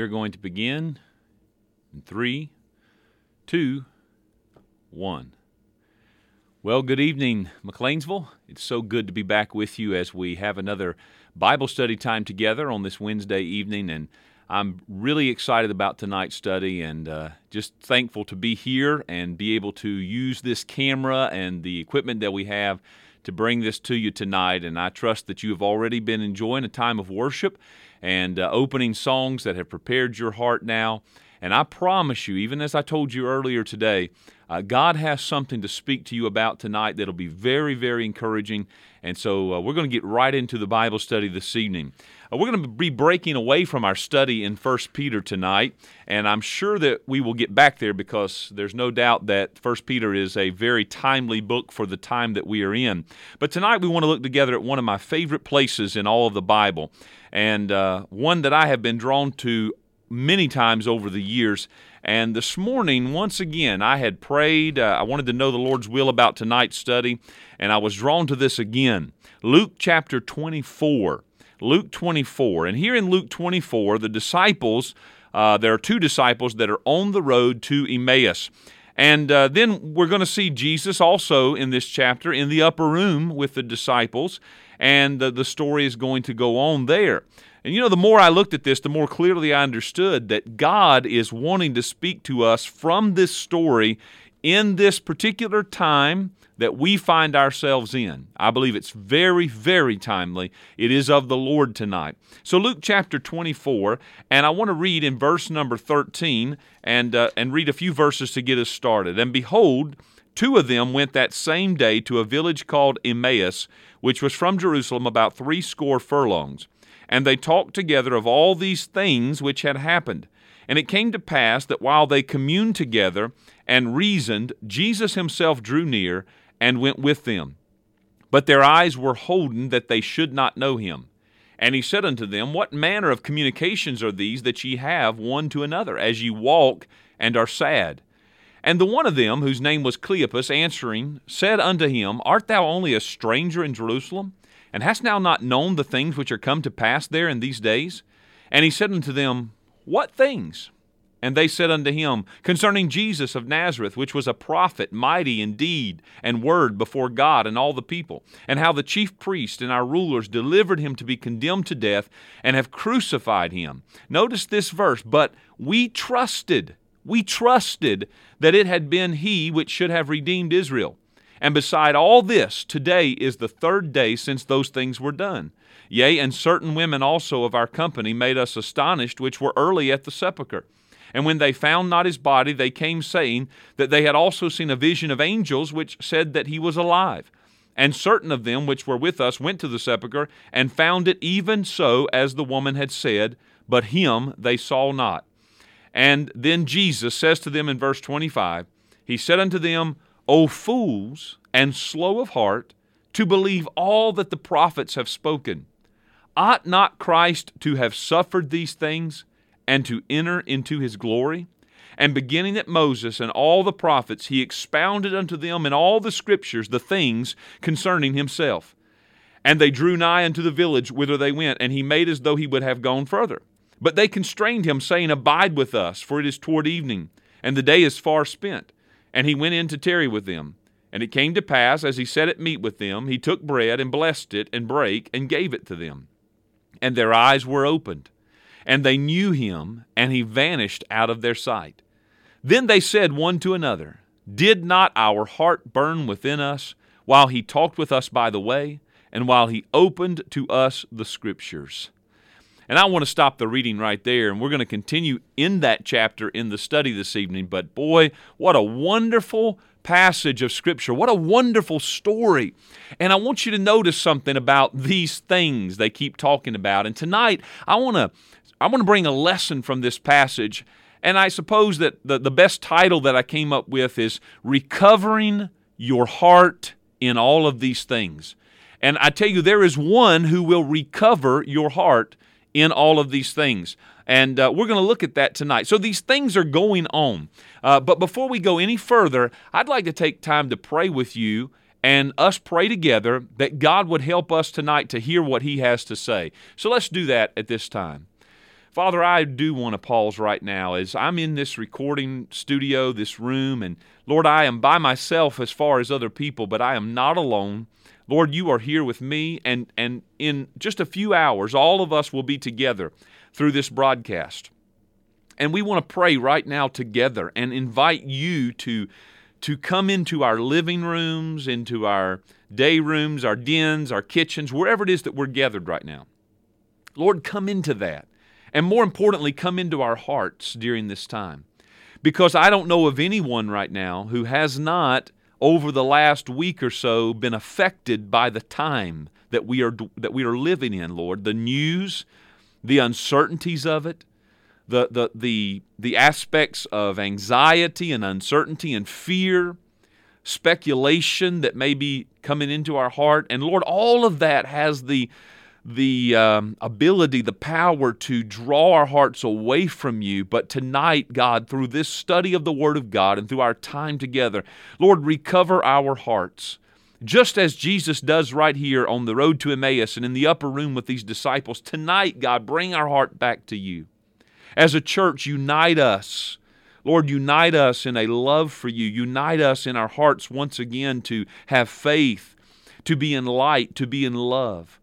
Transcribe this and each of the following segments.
We're going to begin in three, two, one. Well, good evening, McLeansville. It's so good to be back with you as we have another Bible study time together on this Wednesday evening. And I'm really excited about tonight's study and uh, just thankful to be here and be able to use this camera and the equipment that we have to bring this to you tonight. And I trust that you have already been enjoying a time of worship and uh, opening songs that have prepared your heart now. And I promise you, even as I told you earlier today, uh, God has something to speak to you about tonight that'll be very, very encouraging. And so uh, we're going to get right into the Bible study this evening. Uh, we're going to be breaking away from our study in 1 Peter tonight, and I'm sure that we will get back there because there's no doubt that 1 Peter is a very timely book for the time that we are in. But tonight we want to look together at one of my favorite places in all of the Bible, and uh, one that I have been drawn to many times over the years. And this morning, once again, I had prayed. Uh, I wanted to know the Lord's will about tonight's study, and I was drawn to this again. Luke chapter 24. Luke 24. And here in Luke 24, the disciples, uh, there are two disciples that are on the road to Emmaus. And uh, then we're going to see Jesus also in this chapter in the upper room with the disciples, and the, the story is going to go on there. And you know, the more I looked at this, the more clearly I understood that God is wanting to speak to us from this story in this particular time that we find ourselves in. I believe it's very, very timely. It is of the Lord tonight. So, Luke chapter 24, and I want to read in verse number 13 and, uh, and read a few verses to get us started. And behold, two of them went that same day to a village called Emmaus, which was from Jerusalem about three score furlongs. And they talked together of all these things which had happened. And it came to pass that while they communed together and reasoned, Jesus himself drew near and went with them. But their eyes were holden that they should not know him. And he said unto them, What manner of communications are these that ye have one to another, as ye walk and are sad? And the one of them, whose name was Cleopas, answering, said unto him, Art thou only a stranger in Jerusalem? And hast thou not known the things which are come to pass there in these days? And he said unto them, What things? And they said unto him, Concerning Jesus of Nazareth, which was a prophet, mighty in deed and word before God and all the people, and how the chief priests and our rulers delivered him to be condemned to death, and have crucified him. Notice this verse, but we trusted, we trusted that it had been he which should have redeemed Israel. And beside all this, today is the third day since those things were done. Yea, and certain women also of our company made us astonished, which were early at the sepulchre. And when they found not his body, they came saying that they had also seen a vision of angels, which said that he was alive. And certain of them which were with us went to the sepulchre, and found it even so as the woman had said, but him they saw not. And then Jesus says to them in verse 25, He said unto them, O fools, and slow of heart, to believe all that the prophets have spoken. Ought not Christ to have suffered these things and to enter into his glory? And beginning at Moses and all the prophets, he expounded unto them in all the scriptures the things concerning himself. And they drew nigh unto the village whither they went, and he made as though he would have gone further. But they constrained him, saying, Abide with us, for it is toward evening, and the day is far spent. And he went in to tarry with them. And it came to pass, as he sat at meat with them, he took bread and blessed it, and brake, and gave it to them. And their eyes were opened, and they knew him, and he vanished out of their sight. Then they said one to another, Did not our heart burn within us while he talked with us by the way, and while he opened to us the Scriptures? And I want to stop the reading right there, and we're going to continue in that chapter in the study this evening. But boy, what a wonderful passage of Scripture. What a wonderful story. And I want you to notice something about these things they keep talking about. And tonight, I want to. I want to bring a lesson from this passage, and I suppose that the, the best title that I came up with is Recovering Your Heart in All of These Things. And I tell you, there is one who will recover your heart in all of these things. And uh, we're going to look at that tonight. So these things are going on. Uh, but before we go any further, I'd like to take time to pray with you and us pray together that God would help us tonight to hear what He has to say. So let's do that at this time. Father, I do want to pause right now as I'm in this recording studio, this room, and Lord, I am by myself as far as other people, but I am not alone. Lord, you are here with me, and, and in just a few hours, all of us will be together through this broadcast. And we want to pray right now together and invite you to, to come into our living rooms, into our day rooms, our dens, our kitchens, wherever it is that we're gathered right now. Lord, come into that. And more importantly, come into our hearts during this time. Because I don't know of anyone right now who has not over the last week or so been affected by the time that we are that we are living in, Lord. The news, the uncertainties of it, the the the the aspects of anxiety and uncertainty and fear, speculation that may be coming into our heart, and Lord, all of that has the the um, ability, the power to draw our hearts away from you. But tonight, God, through this study of the Word of God and through our time together, Lord, recover our hearts. Just as Jesus does right here on the road to Emmaus and in the upper room with these disciples, tonight, God, bring our heart back to you. As a church, unite us. Lord, unite us in a love for you. Unite us in our hearts once again to have faith, to be in light, to be in love.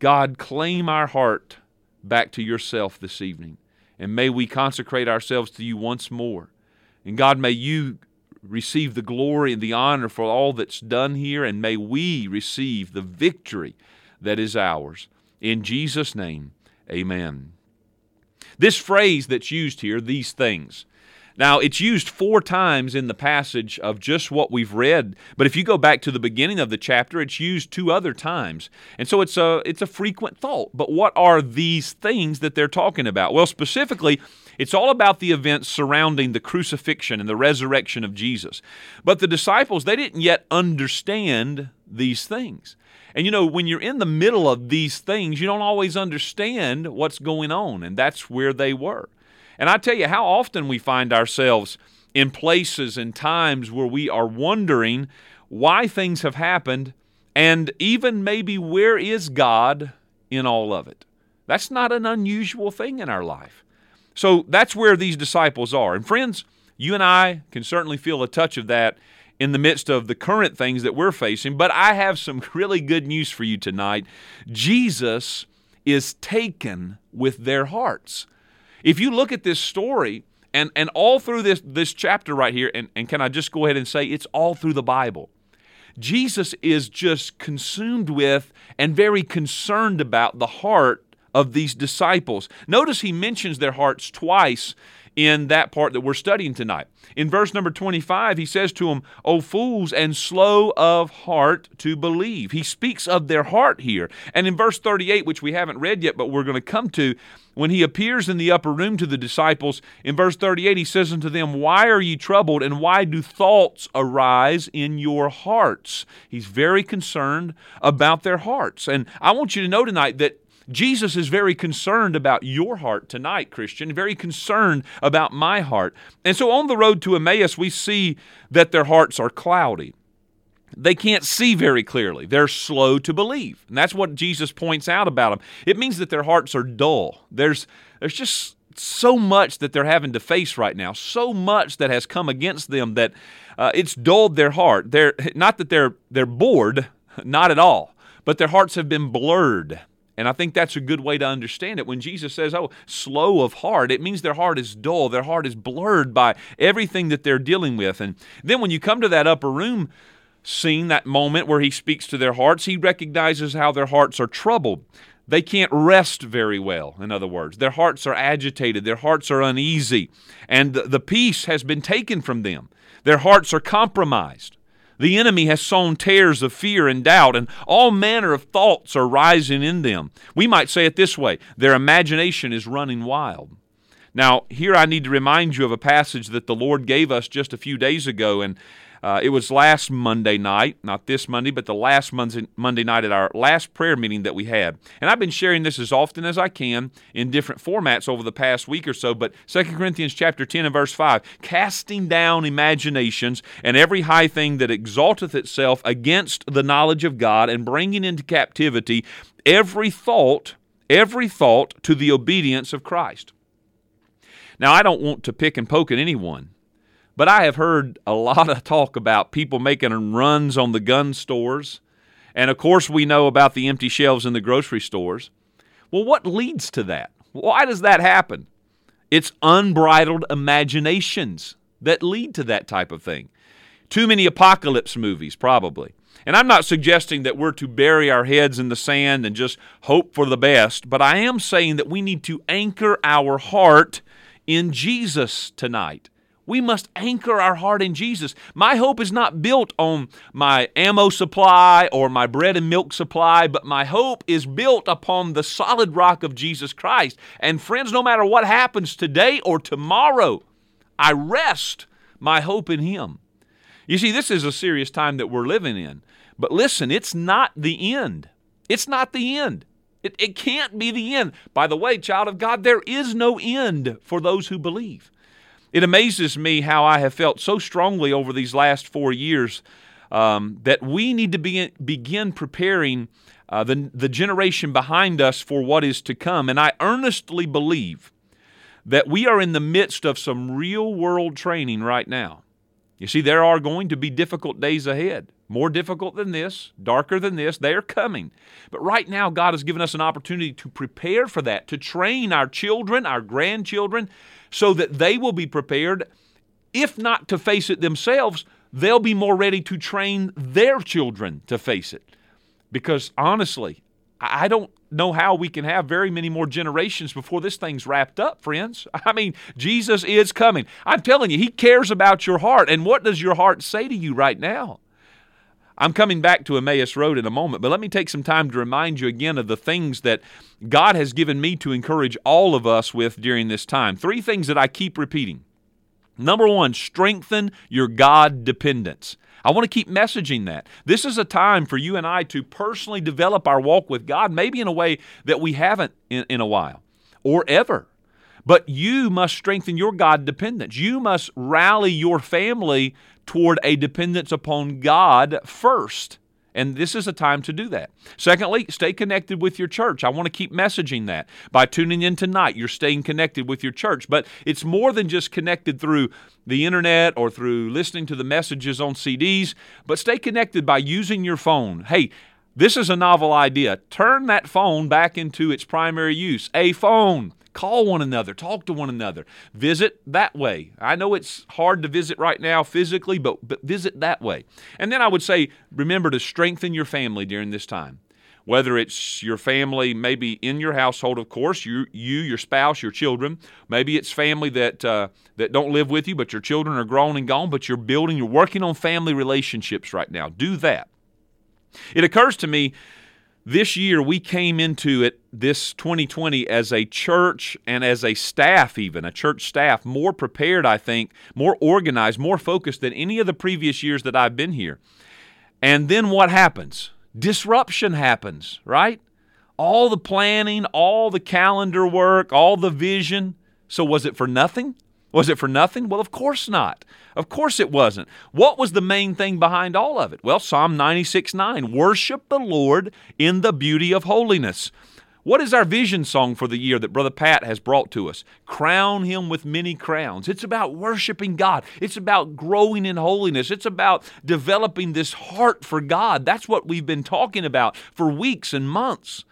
God, claim our heart back to yourself this evening. And may we consecrate ourselves to you once more. And God, may you receive the glory and the honor for all that's done here, and may we receive the victory that is ours. In Jesus' name, amen. This phrase that's used here, these things, now, it's used four times in the passage of just what we've read, but if you go back to the beginning of the chapter, it's used two other times. And so it's a, it's a frequent thought. But what are these things that they're talking about? Well, specifically, it's all about the events surrounding the crucifixion and the resurrection of Jesus. But the disciples, they didn't yet understand these things. And you know, when you're in the middle of these things, you don't always understand what's going on, and that's where they were. And I tell you how often we find ourselves in places and times where we are wondering why things have happened and even maybe where is God in all of it. That's not an unusual thing in our life. So that's where these disciples are. And friends, you and I can certainly feel a touch of that in the midst of the current things that we're facing. But I have some really good news for you tonight. Jesus is taken with their hearts. If you look at this story, and, and all through this, this chapter right here, and, and can I just go ahead and say it's all through the Bible. Jesus is just consumed with and very concerned about the heart of these disciples. Notice he mentions their hearts twice in that part that we're studying tonight. In verse number 25, he says to them, O fools and slow of heart to believe. He speaks of their heart here. And in verse 38, which we haven't read yet, but we're going to come to, when he appears in the upper room to the disciples, in verse 38, he says unto them, Why are ye troubled, and why do thoughts arise in your hearts? He's very concerned about their hearts. And I want you to know tonight that Jesus is very concerned about your heart tonight, Christian, very concerned about my heart. And so on the road to Emmaus, we see that their hearts are cloudy. They can't see very clearly. They're slow to believe. And that's what Jesus points out about them. It means that their hearts are dull. There's, there's just so much that they're having to face right now, so much that has come against them that uh, it's dulled their heart. They're, not that they're, they're bored, not at all, but their hearts have been blurred. And I think that's a good way to understand it. When Jesus says, oh, slow of heart, it means their heart is dull. Their heart is blurred by everything that they're dealing with. And then when you come to that upper room scene, that moment where he speaks to their hearts, he recognizes how their hearts are troubled. They can't rest very well, in other words. Their hearts are agitated, their hearts are uneasy, and the peace has been taken from them. Their hearts are compromised. The enemy has sown tares of fear and doubt, and all manner of thoughts are rising in them. We might say it this way their imagination is running wild. Now, here I need to remind you of a passage that the Lord gave us just a few days ago, and uh, it was last Monday night, not this Monday, but the last Monday night at our last prayer meeting that we had. And I've been sharing this as often as I can in different formats over the past week or so. But 2 Corinthians chapter 10 and verse 5 casting down imaginations and every high thing that exalteth itself against the knowledge of God, and bringing into captivity every thought, every thought to the obedience of Christ. Now, I don't want to pick and poke at anyone. But I have heard a lot of talk about people making runs on the gun stores. And of course, we know about the empty shelves in the grocery stores. Well, what leads to that? Why does that happen? It's unbridled imaginations that lead to that type of thing. Too many apocalypse movies, probably. And I'm not suggesting that we're to bury our heads in the sand and just hope for the best, but I am saying that we need to anchor our heart in Jesus tonight. We must anchor our heart in Jesus. My hope is not built on my ammo supply or my bread and milk supply, but my hope is built upon the solid rock of Jesus Christ. And friends, no matter what happens today or tomorrow, I rest my hope in Him. You see, this is a serious time that we're living in. But listen, it's not the end. It's not the end. It, it can't be the end. By the way, child of God, there is no end for those who believe. It amazes me how I have felt so strongly over these last four years um, that we need to be, begin preparing uh, the, the generation behind us for what is to come. And I earnestly believe that we are in the midst of some real world training right now. You see, there are going to be difficult days ahead. More difficult than this, darker than this. They are coming. But right now, God has given us an opportunity to prepare for that, to train our children, our grandchildren, so that they will be prepared, if not to face it themselves, they'll be more ready to train their children to face it. Because honestly, I don't know how we can have very many more generations before this thing's wrapped up, friends. I mean, Jesus is coming. I'm telling you, He cares about your heart. And what does your heart say to you right now? I'm coming back to Emmaus Road in a moment, but let me take some time to remind you again of the things that God has given me to encourage all of us with during this time. Three things that I keep repeating. Number one, strengthen your God dependence. I want to keep messaging that. This is a time for you and I to personally develop our walk with God, maybe in a way that we haven't in, in a while or ever. But you must strengthen your God dependence. You must rally your family toward a dependence upon God first. And this is a time to do that. Secondly, stay connected with your church. I want to keep messaging that. By tuning in tonight, you're staying connected with your church. But it's more than just connected through the internet or through listening to the messages on CDs, but stay connected by using your phone. Hey, this is a novel idea. Turn that phone back into its primary use a phone. Call one another, talk to one another, visit that way. I know it's hard to visit right now physically, but, but visit that way. And then I would say, remember to strengthen your family during this time. Whether it's your family, maybe in your household, of course, you, you, your spouse, your children. Maybe it's family that uh, that don't live with you, but your children are grown and gone. But you're building, you're working on family relationships right now. Do that. It occurs to me this year we came into it this 2020 as a church and as a staff even a church staff more prepared i think more organized more focused than any of the previous years that i've been here. And then what happens? Disruption happens right? All the planning all the calendar work all the vision. So was it for nothing was it for nothing? Well, of course not. Of course it wasn't. What was the main thing behind all of it? Well, Psalm 96 9 Worship the Lord in the beauty of holiness. What is our vision song for the year that Brother Pat has brought to us? Crown Him with many crowns. It's about worshiping God. It's about growing in holiness. It's about developing this heart for God. That's what we've been talking about for weeks and months.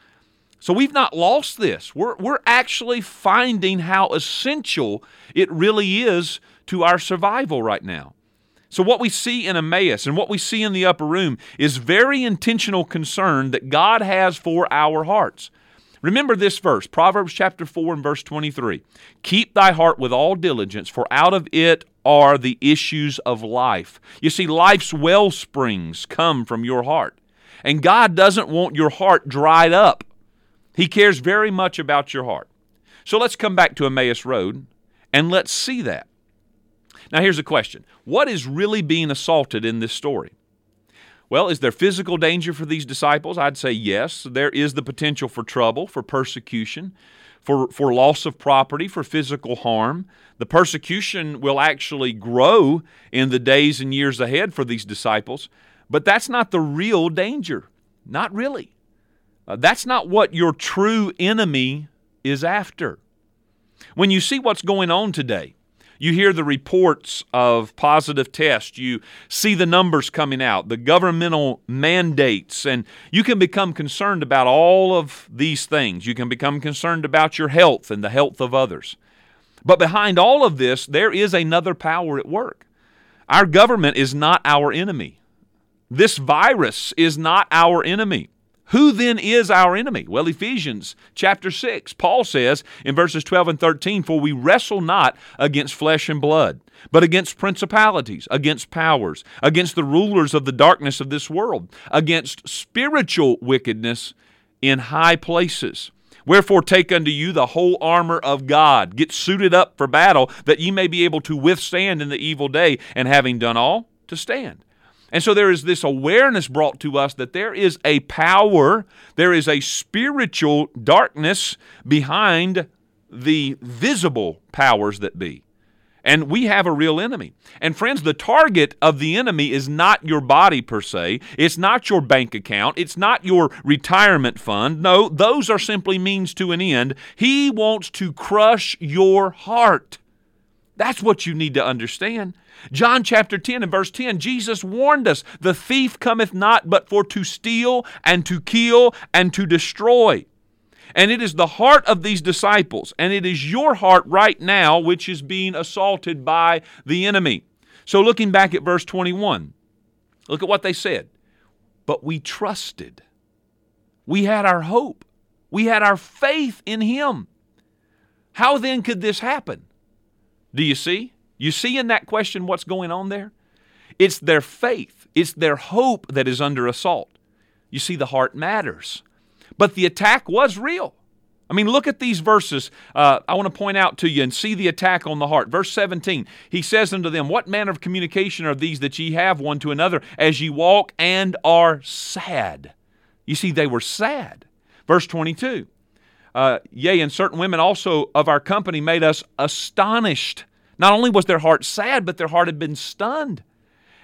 So we've not lost this. We're, we're actually finding how essential it really is to our survival right now. So, what we see in Emmaus and what we see in the upper room is very intentional concern that God has for our hearts. Remember this verse, Proverbs chapter 4 and verse 23. Keep thy heart with all diligence, for out of it are the issues of life. You see, life's well springs come from your heart. And God doesn't want your heart dried up. He cares very much about your heart. So let's come back to Emmaus Road and let's see that. Now, here's a question What is really being assaulted in this story? Well, is there physical danger for these disciples? I'd say yes. There is the potential for trouble, for persecution, for, for loss of property, for physical harm. The persecution will actually grow in the days and years ahead for these disciples, but that's not the real danger. Not really. Uh, that's not what your true enemy is after. When you see what's going on today, you hear the reports of positive tests, you see the numbers coming out, the governmental mandates, and you can become concerned about all of these things. You can become concerned about your health and the health of others. But behind all of this, there is another power at work. Our government is not our enemy. This virus is not our enemy. Who then is our enemy? Well, Ephesians chapter 6, Paul says in verses 12 and 13, For we wrestle not against flesh and blood, but against principalities, against powers, against the rulers of the darkness of this world, against spiritual wickedness in high places. Wherefore, take unto you the whole armor of God. Get suited up for battle, that ye may be able to withstand in the evil day, and having done all, to stand. And so there is this awareness brought to us that there is a power, there is a spiritual darkness behind the visible powers that be. And we have a real enemy. And friends, the target of the enemy is not your body per se. It's not your bank account. It's not your retirement fund. No, those are simply means to an end. He wants to crush your heart. That's what you need to understand. John chapter 10 and verse 10, Jesus warned us the thief cometh not but for to steal and to kill and to destroy. And it is the heart of these disciples, and it is your heart right now which is being assaulted by the enemy. So, looking back at verse 21, look at what they said. But we trusted. We had our hope. We had our faith in Him. How then could this happen? Do you see? You see in that question what's going on there? It's their faith, it's their hope that is under assault. You see, the heart matters. But the attack was real. I mean, look at these verses. Uh, I want to point out to you and see the attack on the heart. Verse 17, he says unto them, What manner of communication are these that ye have one to another as ye walk and are sad? You see, they were sad. Verse 22, uh, Yea, and certain women also of our company made us astonished. Not only was their heart sad, but their heart had been stunned.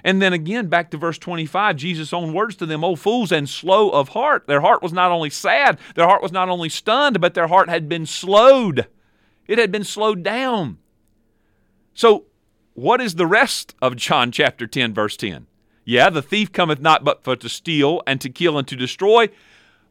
And then again, back to verse 25, Jesus' own words to them, O fools and slow of heart. Their heart was not only sad, their heart was not only stunned, but their heart had been slowed. It had been slowed down. So, what is the rest of John chapter 10, verse 10? Yeah, the thief cometh not but for to steal and to kill and to destroy.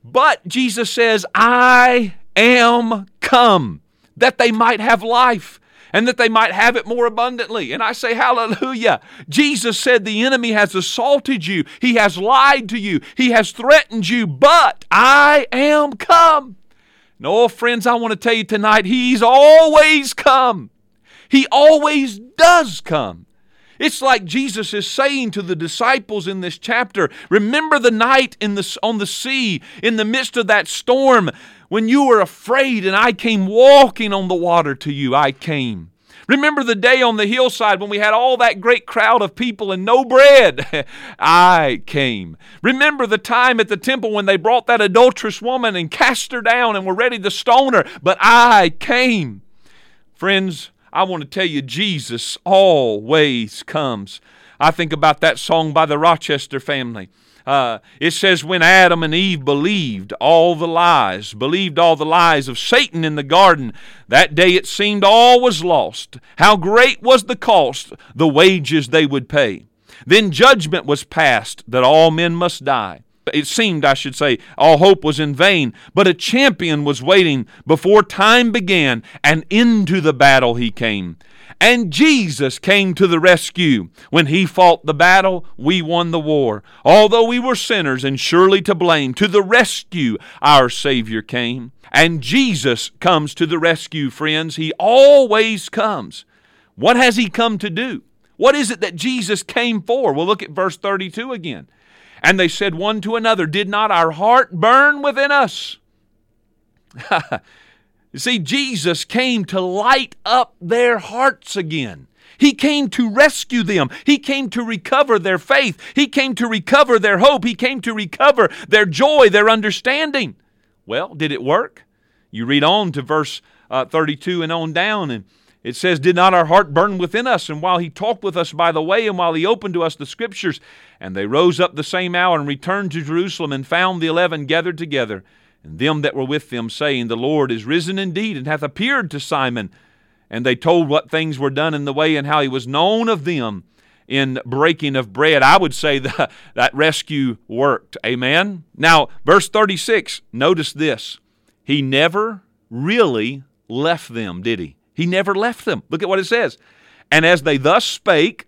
But Jesus says, I am come that they might have life and that they might have it more abundantly. And I say, Hallelujah. Jesus said, The enemy has assaulted you, he has lied to you, he has threatened you, but I am come. No, oh, friends, I want to tell you tonight, he's always come. He always does come. It's like Jesus is saying to the disciples in this chapter, remember the night in the, on the sea, in the midst of that storm, when you were afraid and I came walking on the water to you. I came. Remember the day on the hillside when we had all that great crowd of people and no bread? I came. Remember the time at the temple when they brought that adulterous woman and cast her down and were ready to stone her? But I came. Friends, I want to tell you, Jesus always comes. I think about that song by the Rochester family. Uh, it says, when Adam and Eve believed all the lies, believed all the lies of Satan in the garden, that day it seemed all was lost. How great was the cost, the wages they would pay. Then judgment was passed that all men must die. It seemed, I should say, all hope was in vain, but a champion was waiting before time began, and into the battle he came. And Jesus came to the rescue. When he fought the battle, we won the war. Although we were sinners and surely to blame, to the rescue our Savior came. And Jesus comes to the rescue, friends. He always comes. What has he come to do? What is it that Jesus came for? Well, look at verse 32 again. And they said one to another, Did not our heart burn within us? You see, Jesus came to light up their hearts again. He came to rescue them. He came to recover their faith. He came to recover their hope. He came to recover their joy, their understanding. Well, did it work? You read on to verse uh, 32 and on down, and it says, Did not our heart burn within us? And while he talked with us by the way, and while he opened to us the scriptures, and they rose up the same hour and returned to Jerusalem and found the eleven gathered together and them that were with them, saying, The Lord is risen indeed, and hath appeared to Simon. And they told what things were done in the way, and how he was known of them in breaking of bread. I would say that, that rescue worked. Amen? Now, verse 36, notice this. He never really left them, did he? He never left them. Look at what it says. And as they thus spake,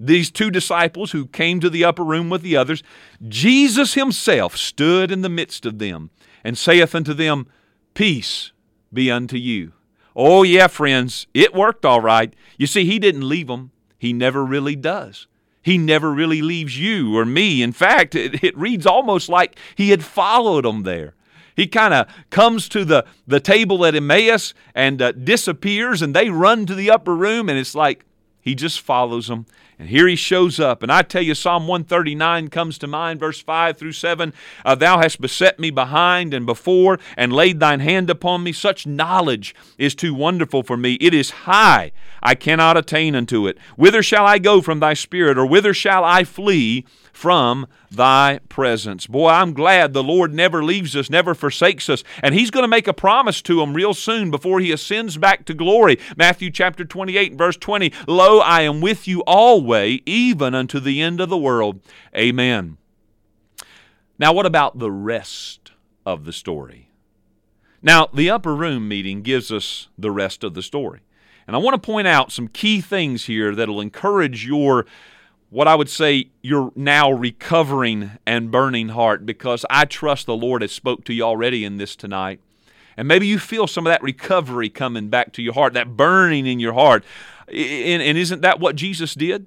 these two disciples who came to the upper room with the others, Jesus himself stood in the midst of them and saith unto them, Peace be unto you. Oh, yeah, friends, it worked all right. You see, he didn't leave them, he never really does. He never really leaves you or me. In fact, it, it reads almost like he had followed them there. He kind of comes to the, the table at Emmaus and uh, disappears, and they run to the upper room, and it's like he just follows them and here he shows up. And I tell you, Psalm 139 comes to mind, verse 5 through 7. Uh, Thou hast beset me behind and before, and laid thine hand upon me. Such knowledge is too wonderful for me. It is high. I cannot attain unto it. Whither shall I go from thy spirit, or whither shall I flee from thy presence. Boy, I'm glad the Lord never leaves us, never forsakes us, and He's going to make a promise to them real soon before He ascends back to glory. Matthew chapter 28, verse 20 Lo, I am with you always, even unto the end of the world. Amen. Now, what about the rest of the story? Now, the upper room meeting gives us the rest of the story. And I want to point out some key things here that'll encourage your what I would say your now recovering and burning heart because I trust the Lord has spoke to you already in this tonight. And maybe you feel some of that recovery coming back to your heart, that burning in your heart. And, and isn't that what Jesus did?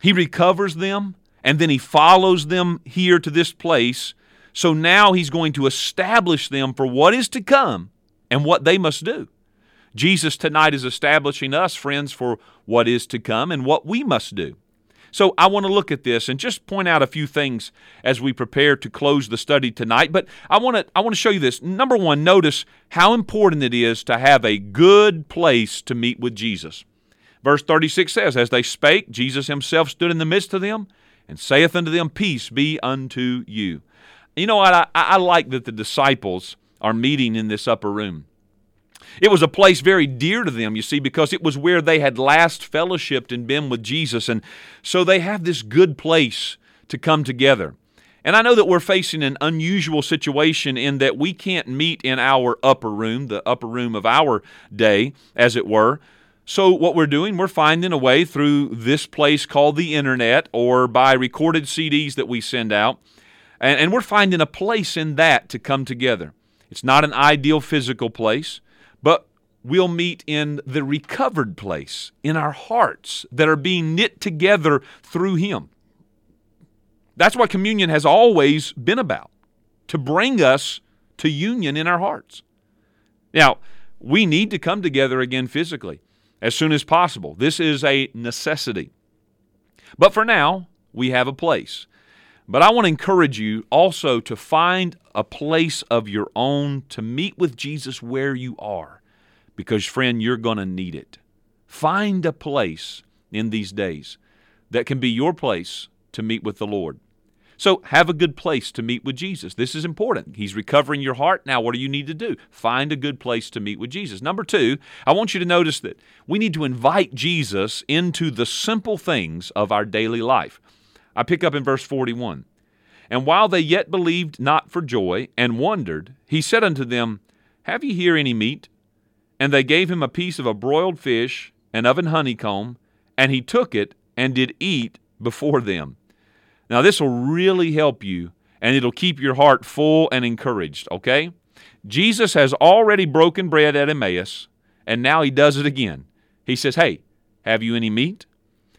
He recovers them and then he follows them here to this place. So now he's going to establish them for what is to come and what they must do. Jesus tonight is establishing us, friends, for what is to come and what we must do. So I want to look at this and just point out a few things as we prepare to close the study tonight. But I want to I want to show you this. Number one, notice how important it is to have a good place to meet with Jesus. Verse 36 says, As they spake, Jesus himself stood in the midst of them and saith unto them, Peace be unto you. You know what? I, I like that the disciples are meeting in this upper room. It was a place very dear to them, you see, because it was where they had last fellowshipped and been with Jesus. And so they have this good place to come together. And I know that we're facing an unusual situation in that we can't meet in our upper room, the upper room of our day, as it were. So, what we're doing, we're finding a way through this place called the internet or by recorded CDs that we send out. And, we're finding a place in that to come together. It's not an ideal physical place. We'll meet in the recovered place, in our hearts that are being knit together through Him. That's what communion has always been about to bring us to union in our hearts. Now, we need to come together again physically as soon as possible. This is a necessity. But for now, we have a place. But I want to encourage you also to find a place of your own to meet with Jesus where you are. Because, friend, you're going to need it. Find a place in these days that can be your place to meet with the Lord. So have a good place to meet with Jesus. This is important. He's recovering your heart. Now, what do you need to do? Find a good place to meet with Jesus. Number two, I want you to notice that we need to invite Jesus into the simple things of our daily life. I pick up in verse 41. And while they yet believed not for joy and wondered, he said unto them, Have ye here any meat? And they gave him a piece of a broiled fish and of an honeycomb, and he took it and did eat before them. Now, this will really help you and it'll keep your heart full and encouraged, okay? Jesus has already broken bread at Emmaus, and now he does it again. He says, Hey, have you any meat?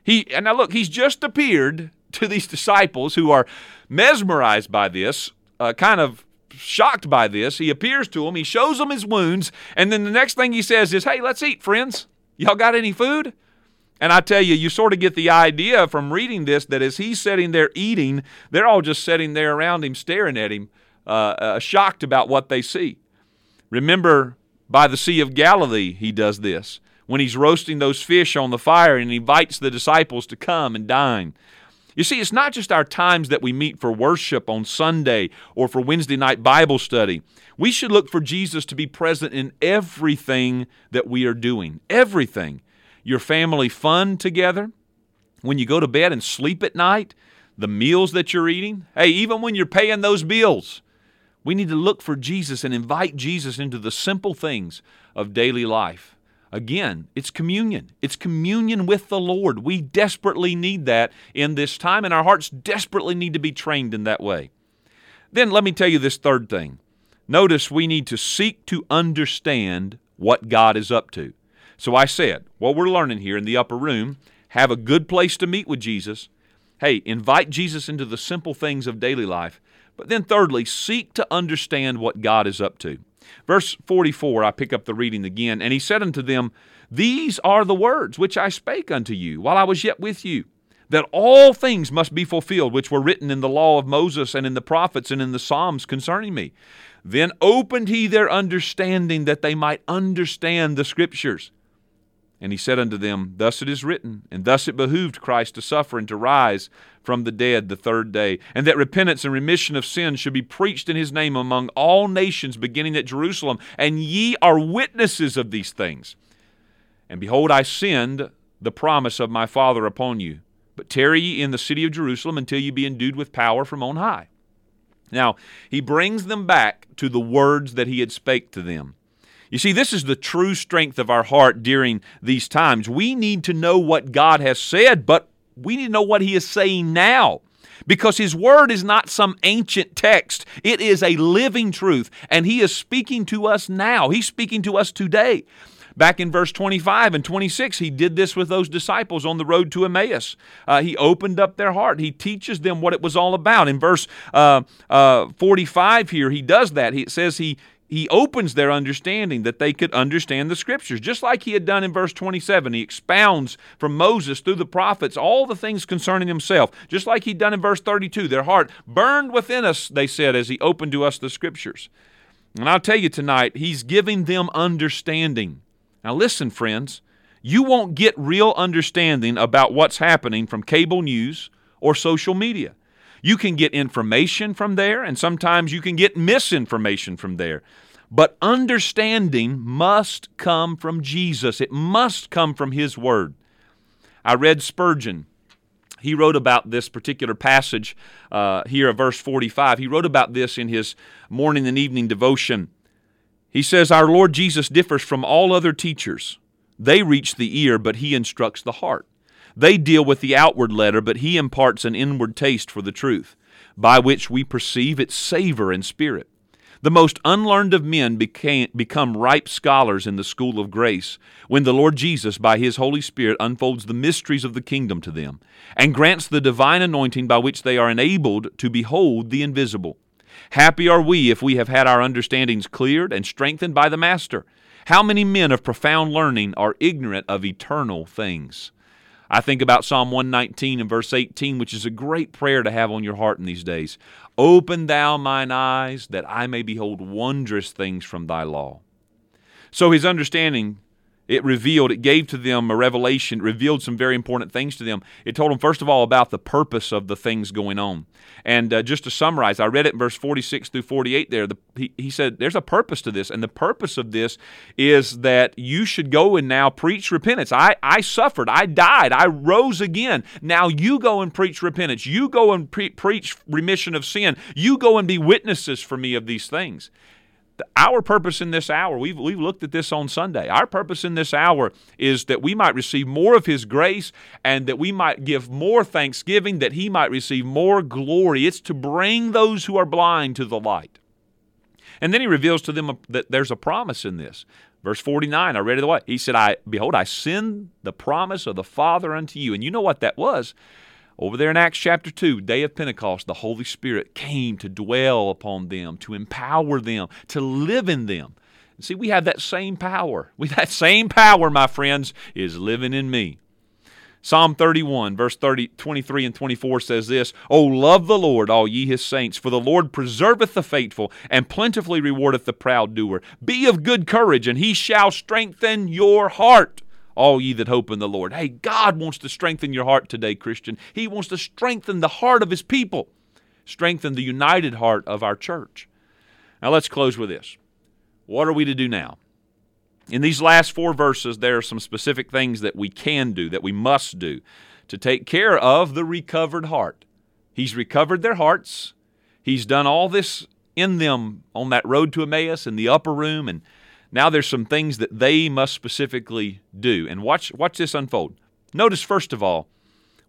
He and now look, he's just appeared to these disciples who are mesmerized by this, uh, kind of shocked by this. He appears to them, he shows them his wounds, and then the next thing he says is, Hey, let's eat, friends. Y'all got any food? And I tell you, you sort of get the idea from reading this that as he's sitting there eating, they're all just sitting there around him, staring at him, uh, uh, shocked about what they see. Remember, by the Sea of Galilee, he does this. When he's roasting those fish on the fire and invites the disciples to come and dine. You see, it's not just our times that we meet for worship on Sunday or for Wednesday night Bible study. We should look for Jesus to be present in everything that we are doing. Everything your family fun together, when you go to bed and sleep at night, the meals that you're eating. Hey, even when you're paying those bills, we need to look for Jesus and invite Jesus into the simple things of daily life. Again, it's communion. It's communion with the Lord. We desperately need that in this time, and our hearts desperately need to be trained in that way. Then let me tell you this third thing. Notice we need to seek to understand what God is up to. So I said, what we're learning here in the upper room, have a good place to meet with Jesus. Hey, invite Jesus into the simple things of daily life. But then, thirdly, seek to understand what God is up to. Verse 44, I pick up the reading again. And he said unto them, These are the words which I spake unto you while I was yet with you, that all things must be fulfilled which were written in the law of Moses and in the prophets and in the Psalms concerning me. Then opened he their understanding that they might understand the Scriptures. And he said unto them, Thus it is written, and thus it behooved Christ to suffer and to rise from the dead the third day, and that repentance and remission of sins should be preached in his name among all nations, beginning at Jerusalem. And ye are witnesses of these things. And behold, I send the promise of my Father upon you. But tarry ye in the city of Jerusalem until ye be endued with power from on high. Now, he brings them back to the words that he had spake to them. You see, this is the true strength of our heart during these times. We need to know what God has said, but we need to know what He is saying now. Because His Word is not some ancient text, it is a living truth, and He is speaking to us now. He's speaking to us today. Back in verse 25 and 26, he did this with those disciples on the road to Emmaus. Uh, he opened up their heart. He teaches them what it was all about. In verse uh, uh, 45 here, he does that. He, says he, he opens their understanding that they could understand the scriptures, just like he had done in verse 27. He expounds from Moses through the prophets all the things concerning himself, just like he'd done in verse 32. Their heart burned within us, they said, as he opened to us the scriptures. And I'll tell you tonight, he's giving them understanding. Now, listen, friends, you won't get real understanding about what's happening from cable news or social media. You can get information from there, and sometimes you can get misinformation from there. But understanding must come from Jesus, it must come from His Word. I read Spurgeon. He wrote about this particular passage uh, here of verse 45. He wrote about this in his morning and evening devotion. He says, Our Lord Jesus differs from all other teachers. They reach the ear, but He instructs the heart. They deal with the outward letter, but he imparts an inward taste for the truth, by which we perceive its savor and spirit. The most unlearned of men became, become ripe scholars in the school of grace when the Lord Jesus, by his Holy Spirit, unfolds the mysteries of the kingdom to them and grants the divine anointing by which they are enabled to behold the invisible. Happy are we if we have had our understandings cleared and strengthened by the Master. How many men of profound learning are ignorant of eternal things? I think about Psalm 119 and verse 18, which is a great prayer to have on your heart in these days. Open thou mine eyes that I may behold wondrous things from thy law. So his understanding it revealed, it gave to them a revelation, revealed some very important things to them. It told them, first of all, about the purpose of the things going on. And uh, just to summarize, I read it in verse 46 through 48 there. The, he, he said, There's a purpose to this. And the purpose of this is that you should go and now preach repentance. I, I suffered. I died. I rose again. Now you go and preach repentance. You go and pre- preach remission of sin. You go and be witnesses for me of these things our purpose in this hour, we've, we've looked at this on Sunday. Our purpose in this hour is that we might receive more of His grace and that we might give more thanksgiving, that He might receive more glory. It's to bring those who are blind to the light. And then He reveals to them that there's a promise in this. Verse 49, I read it away. He said, I behold, I send the promise of the Father unto you. And you know what that was? Over there in Acts chapter 2, day of Pentecost, the Holy Spirit came to dwell upon them, to empower them, to live in them. See, we have that same power. We that same power, my friends, is living in me. Psalm 31, verse 30, 23 and 24 says this O love the Lord, all ye his saints, for the Lord preserveth the faithful, and plentifully rewardeth the proud doer. Be of good courage, and he shall strengthen your heart all ye that hope in the Lord. Hey, God wants to strengthen your heart today, Christian. He wants to strengthen the heart of His people, strengthen the united heart of our church. Now, let's close with this. What are we to do now? In these last four verses, there are some specific things that we can do, that we must do to take care of the recovered heart. He's recovered their hearts. He's done all this in them on that road to Emmaus in the upper room and now there's some things that they must specifically do. And watch, watch this unfold. Notice, first of all,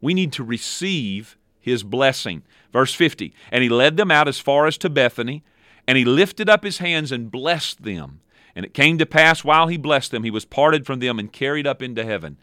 we need to receive his blessing. Verse 50 And he led them out as far as to Bethany, and he lifted up his hands and blessed them. And it came to pass while he blessed them, he was parted from them and carried up into heaven.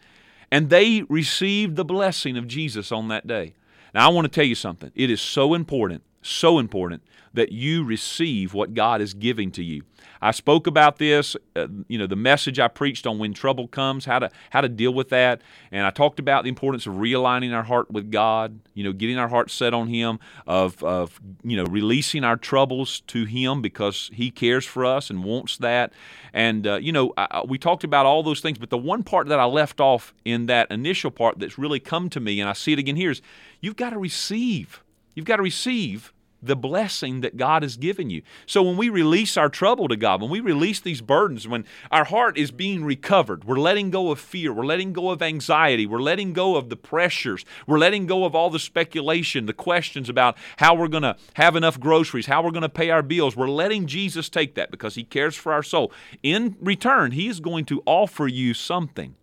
And they received the blessing of Jesus on that day. Now, I want to tell you something. It is so important, so important that you receive what God is giving to you. I spoke about this, uh, you know, the message I preached on when trouble comes, how to how to deal with that, and I talked about the importance of realigning our heart with God, you know, getting our heart set on Him, of of you know releasing our troubles to Him because He cares for us and wants that, and uh, you know I, we talked about all those things, but the one part that I left off in that initial part that's really come to me, and I see it again here is you've got to receive. You've got to receive the blessing that God has given you. So when we release our trouble to God, when we release these burdens, when our heart is being recovered, we're letting go of fear, we're letting go of anxiety, we're letting go of the pressures, we're letting go of all the speculation, the questions about how we're going to have enough groceries, how we're going to pay our bills. We're letting Jesus take that because he cares for our soul. In return, he is going to offer you something.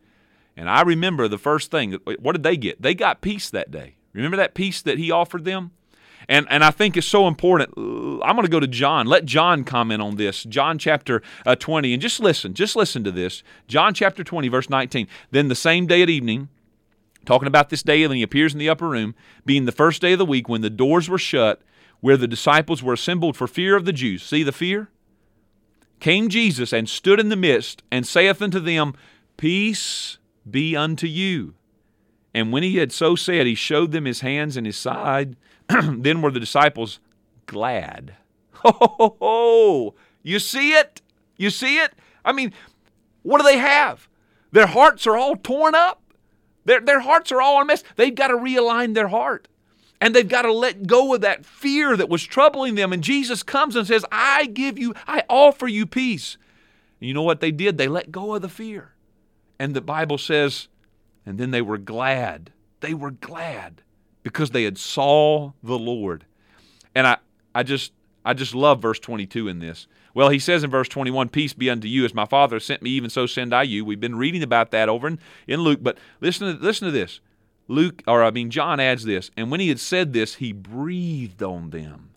And I remember the first thing, what did they get? They got peace that day. Remember that peace that he offered them? And, and I think it's so important. I'm going to go to John. Let John comment on this. John chapter uh, 20. And just listen. Just listen to this. John chapter 20, verse 19. Then the same day at evening, talking about this day, and he appears in the upper room, being the first day of the week when the doors were shut, where the disciples were assembled for fear of the Jews. See the fear? Came Jesus and stood in the midst and saith unto them, Peace be unto you. And when he had so said, he showed them his hands and his side. then were the disciples glad. Ho, ho, ho, You see it? You see it? I mean, what do they have? Their hearts are all torn up. Their, their hearts are all a mess. They've got to realign their heart. And they've got to let go of that fear that was troubling them. And Jesus comes and says, I give you, I offer you peace. And you know what they did? They let go of the fear. And the Bible says, and then they were glad. They were glad because they had saw the Lord. And I, I just I just love verse 22 in this. Well, he says in verse 21, Peace be unto you, as my Father sent me, even so send I you. We've been reading about that over in, in Luke, but listen to, listen to this. Luke, or I mean, John adds this, and when he had said this, he breathed on them.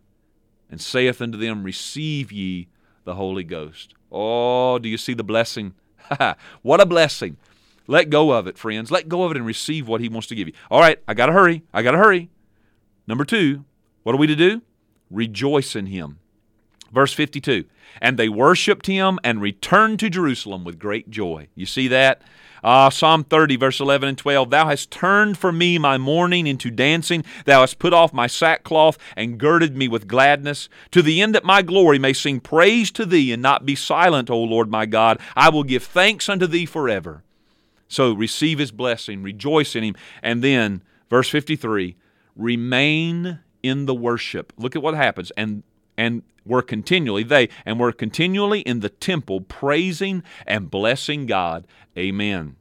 and saith unto them, Receive ye the Holy Ghost. Oh, do you see the blessing? what a blessing. Let go of it, friends. Let go of it and receive what He wants to give you. All right, I got to hurry. I got to hurry. Number two, what are we to do? Rejoice in Him. Verse 52 And they worshiped Him and returned to Jerusalem with great joy. You see that? Uh, Psalm 30, verse 11 and 12 Thou hast turned for me my mourning into dancing. Thou hast put off my sackcloth and girded me with gladness, to the end that my glory may sing praise to thee and not be silent, O Lord my God. I will give thanks unto thee forever. So receive his blessing, rejoice in him. And then, verse 53 remain in the worship. Look at what happens. And and were continually they and were continually in the temple praising and blessing God. Amen.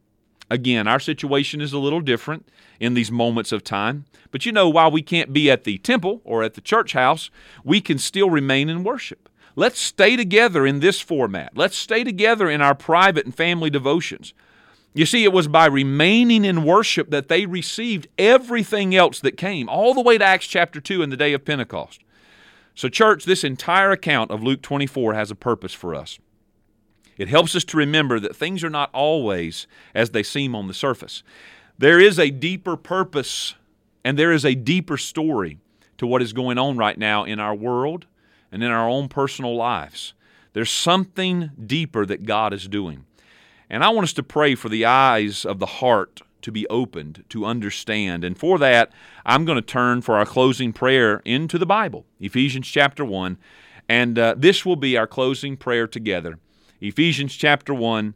Again, our situation is a little different in these moments of time. But you know, while we can't be at the temple or at the church house, we can still remain in worship. Let's stay together in this format. Let's stay together in our private and family devotions. You see, it was by remaining in worship that they received everything else that came, all the way to Acts chapter 2 in the day of Pentecost. So, church, this entire account of Luke 24 has a purpose for us. It helps us to remember that things are not always as they seem on the surface. There is a deeper purpose and there is a deeper story to what is going on right now in our world and in our own personal lives. There's something deeper that God is doing. And I want us to pray for the eyes of the heart to be opened to understand. And for that, I'm going to turn for our closing prayer into the Bible, Ephesians chapter 1. And uh, this will be our closing prayer together. Ephesians chapter 1,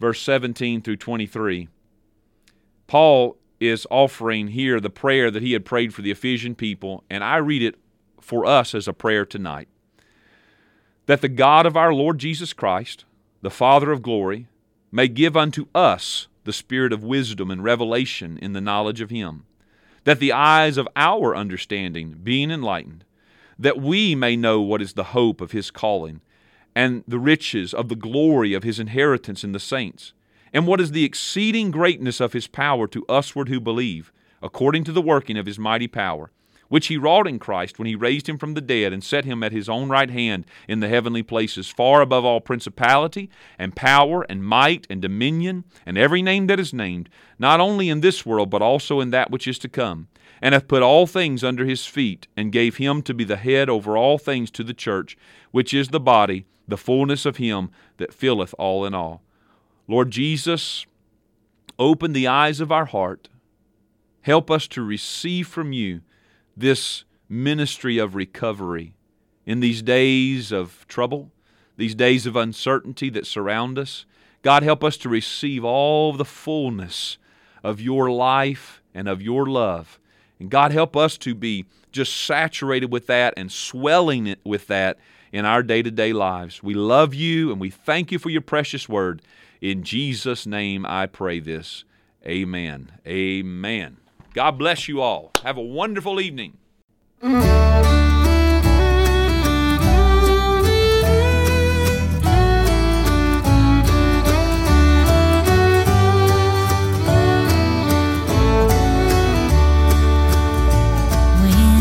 verse 17 through 23. Paul is offering here the prayer that he had prayed for the Ephesian people, and I read it for us as a prayer tonight. That the God of our Lord Jesus Christ, the Father of glory, may give unto us the spirit of wisdom and revelation in the knowledge of Him, that the eyes of our understanding being enlightened, that we may know what is the hope of His calling, and the riches of the glory of His inheritance in the saints, and what is the exceeding greatness of His power to usward who believe, according to the working of His mighty power which he wrought in Christ when he raised him from the dead and set him at his own right hand in the heavenly places, far above all principality and power and might and dominion and every name that is named, not only in this world, but also in that which is to come, and hath put all things under his feet, and gave him to be the head over all things to the church, which is the body, the fullness of him that filleth all in all. Lord Jesus, open the eyes of our heart. Help us to receive from you this ministry of recovery in these days of trouble, these days of uncertainty that surround us. God, help us to receive all the fullness of your life and of your love. And God, help us to be just saturated with that and swelling it with that in our day to day lives. We love you and we thank you for your precious word. In Jesus' name I pray this. Amen. Amen. God bless you all. Have a wonderful evening. When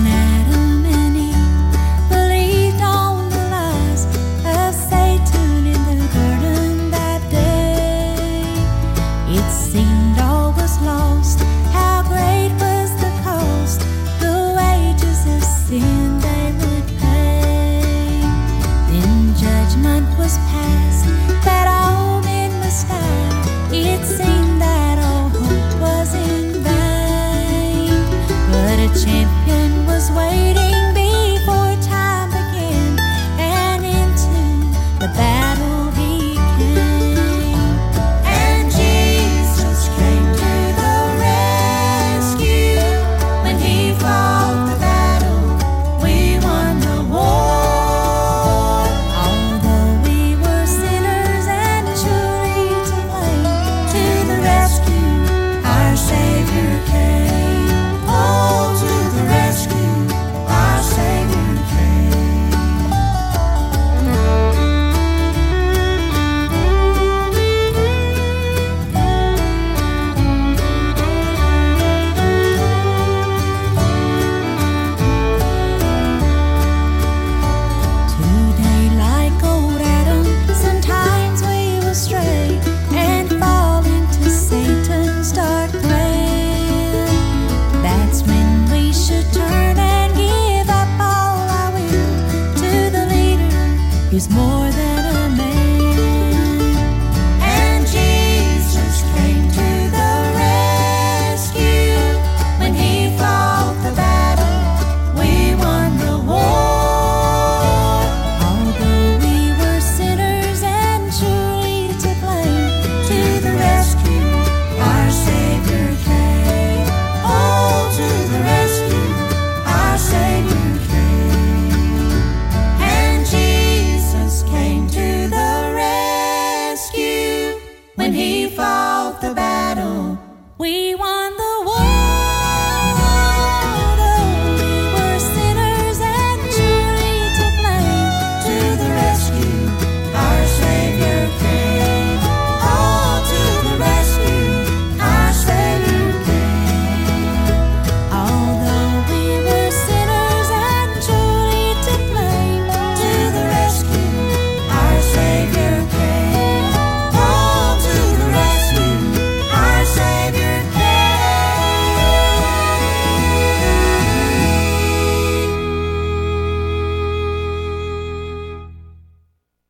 Adam and Eve believed on the lies of Satan in the garden that day, it seemed all was lost.